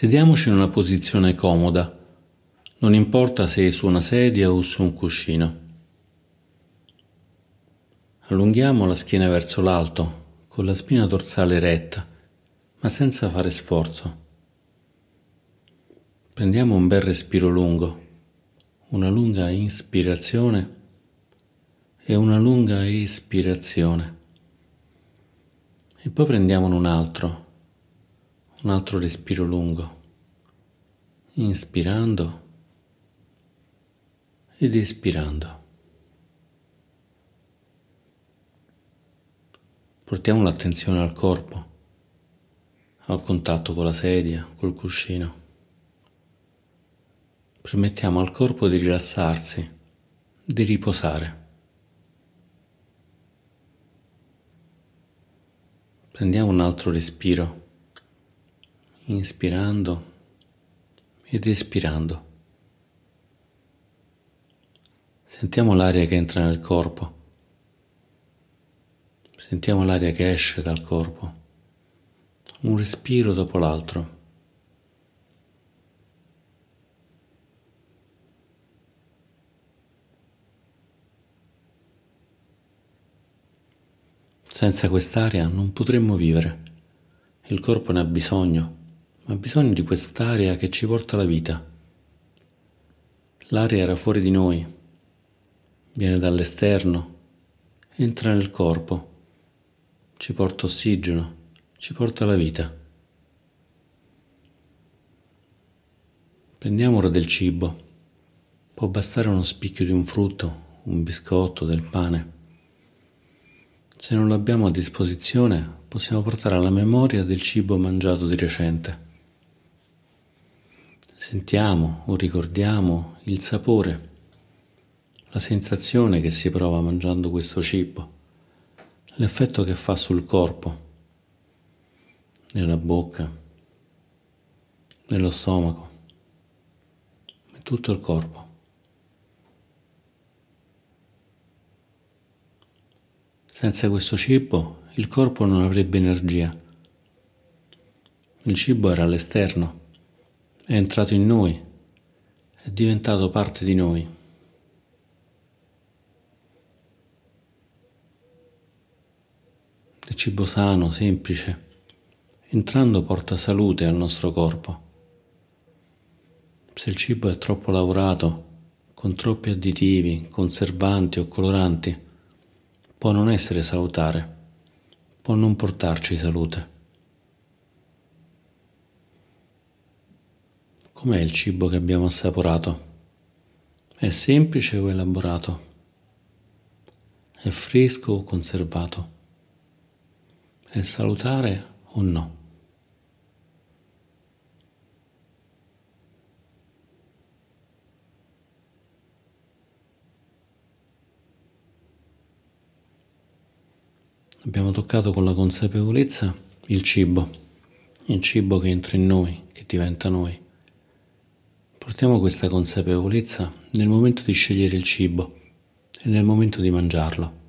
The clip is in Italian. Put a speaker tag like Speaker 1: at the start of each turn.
Speaker 1: Sediamoci in una posizione comoda, non importa se su una sedia o su un cuscino. Allunghiamo la schiena verso l'alto, con la spina dorsale retta, ma senza fare sforzo. Prendiamo un bel respiro lungo, una lunga inspirazione e una lunga espirazione. E poi prendiamone un altro un altro respiro lungo, inspirando ed espirando. Portiamo l'attenzione al corpo, al contatto con la sedia, col cuscino. Permettiamo al corpo di rilassarsi, di riposare. Prendiamo un altro respiro inspirando ed espirando. Sentiamo l'aria che entra nel corpo, sentiamo l'aria che esce dal corpo, un respiro dopo l'altro. Senza quest'aria non potremmo vivere. Il corpo ne ha bisogno ma bisogno di quest'aria che ci porta la vita. L'aria era fuori di noi, viene dall'esterno, entra nel corpo, ci porta ossigeno, ci porta la vita. Prendiamo ora del cibo. Può bastare uno spicchio di un frutto, un biscotto, del pane. Se non l'abbiamo a disposizione, possiamo portare alla memoria del cibo mangiato di recente. Sentiamo o ricordiamo il sapore, la sensazione che si prova mangiando questo cibo, l'effetto che fa sul corpo, nella bocca, nello stomaco, in tutto il corpo. Senza questo cibo il corpo non avrebbe energia. Il cibo era all'esterno è entrato in noi, è diventato parte di noi. Il cibo sano, semplice, entrando porta salute al nostro corpo. Se il cibo è troppo lavorato, con troppi additivi, conservanti o coloranti, può non essere salutare, può non portarci salute. Com'è il cibo che abbiamo assaporato? È semplice o elaborato? È fresco o conservato? È salutare o no? Abbiamo toccato con la consapevolezza il cibo, il cibo che entra in noi, che diventa noi. Portiamo questa consapevolezza nel momento di scegliere il cibo e nel momento di mangiarlo.